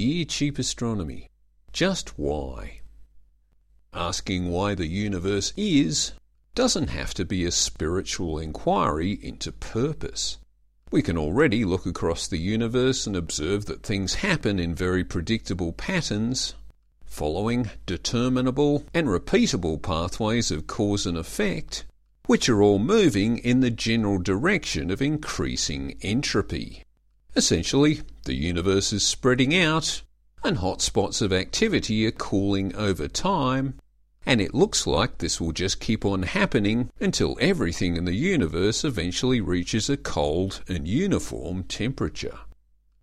dear cheap astronomy. Just why? Asking why the universe is doesn't have to be a spiritual inquiry into purpose. We can already look across the universe and observe that things happen in very predictable patterns, following determinable and repeatable pathways of cause and effect, which are all moving in the general direction of increasing entropy. Essentially, the universe is spreading out, and hot spots of activity are cooling over time, and it looks like this will just keep on happening until everything in the universe eventually reaches a cold and uniform temperature.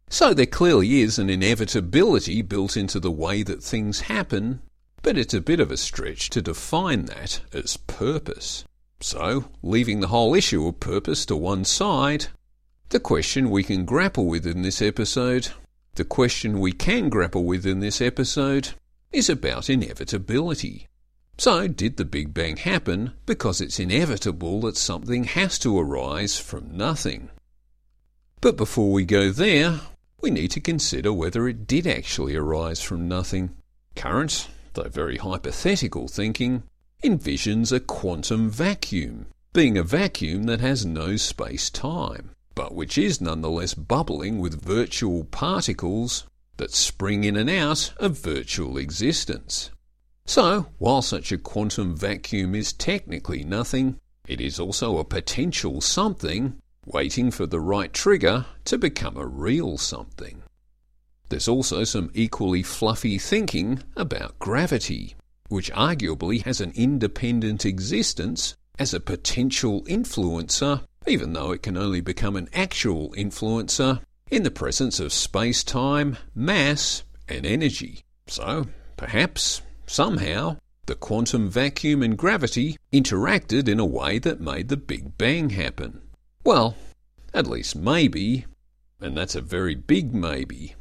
So there clearly is an inevitability built into the way that things happen, but it's a bit of a stretch to define that as purpose. So, leaving the whole issue of purpose to one side, the question we can grapple with in this episode, the question we can grapple with in this episode, is about inevitability. So, did the Big Bang happen because it's inevitable that something has to arise from nothing? But before we go there, we need to consider whether it did actually arise from nothing. Current, though very hypothetical thinking, envisions a quantum vacuum, being a vacuum that has no space time, but which is nonetheless bubbling with virtual particles that spring in and out of virtual existence. So, while such a quantum vacuum is technically nothing, it is also a potential something waiting for the right trigger to become a real something. There's also some equally fluffy thinking about gravity, which arguably has an independent existence as a potential influencer, even though it can only become an actual influencer in the presence of space time, mass, and energy. So, perhaps Somehow, the quantum vacuum and gravity interacted in a way that made the Big Bang happen. Well, at least maybe, and that's a very big maybe.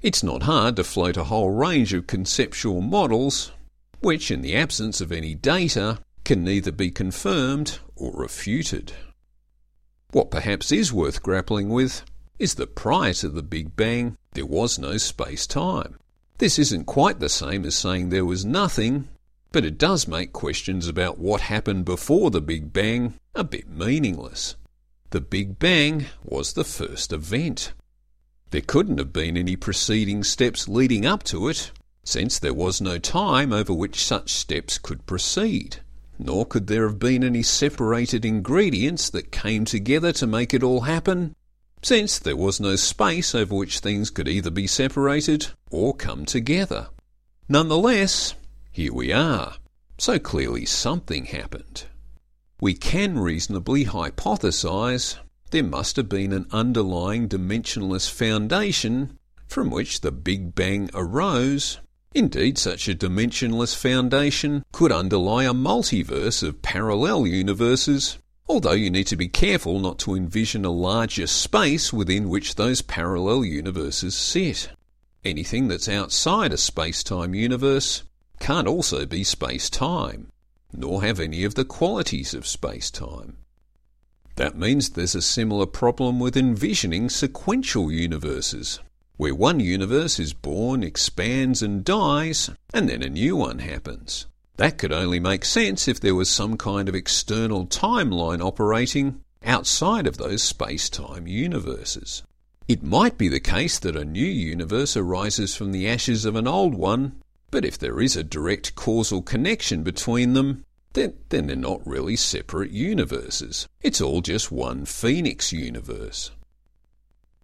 It's not hard to float a whole range of conceptual models, which, in the absence of any data, can neither be confirmed or refuted. What perhaps is worth grappling with is that prior to the Big Bang, there was no space time. This isn't quite the same as saying there was nothing, but it does make questions about what happened before the Big Bang a bit meaningless. The Big Bang was the first event. There couldn't have been any preceding steps leading up to it, since there was no time over which such steps could proceed. Nor could there have been any separated ingredients that came together to make it all happen, since there was no space over which things could either be separated or come together. Nonetheless, here we are. So clearly something happened. We can reasonably hypothesize there must have been an underlying dimensionless foundation from which the Big Bang arose. Indeed, such a dimensionless foundation could underlie a multiverse of parallel universes Although you need to be careful not to envision a larger space within which those parallel universes sit. Anything that's outside a space-time universe can't also be space-time, nor have any of the qualities of space-time. That means there's a similar problem with envisioning sequential universes, where one universe is born, expands and dies, and then a new one happens. That could only make sense if there was some kind of external timeline operating outside of those space time universes. It might be the case that a new universe arises from the ashes of an old one, but if there is a direct causal connection between them, then, then they're not really separate universes. It's all just one Phoenix universe.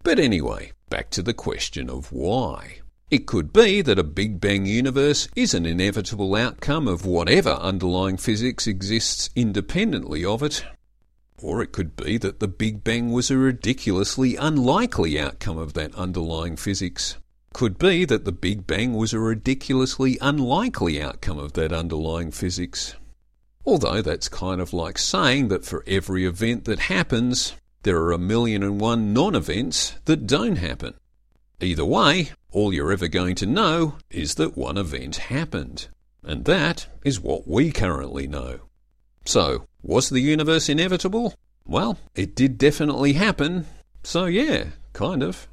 But anyway, back to the question of why. It could be that a Big Bang universe is an inevitable outcome of whatever underlying physics exists independently of it. Or it could be that the Big Bang was a ridiculously unlikely outcome of that underlying physics. Could be that the Big Bang was a ridiculously unlikely outcome of that underlying physics. Although that's kind of like saying that for every event that happens, there are a million and one non events that don't happen. Either way, all you're ever going to know is that one event happened. And that is what we currently know. So, was the universe inevitable? Well, it did definitely happen. So, yeah, kind of.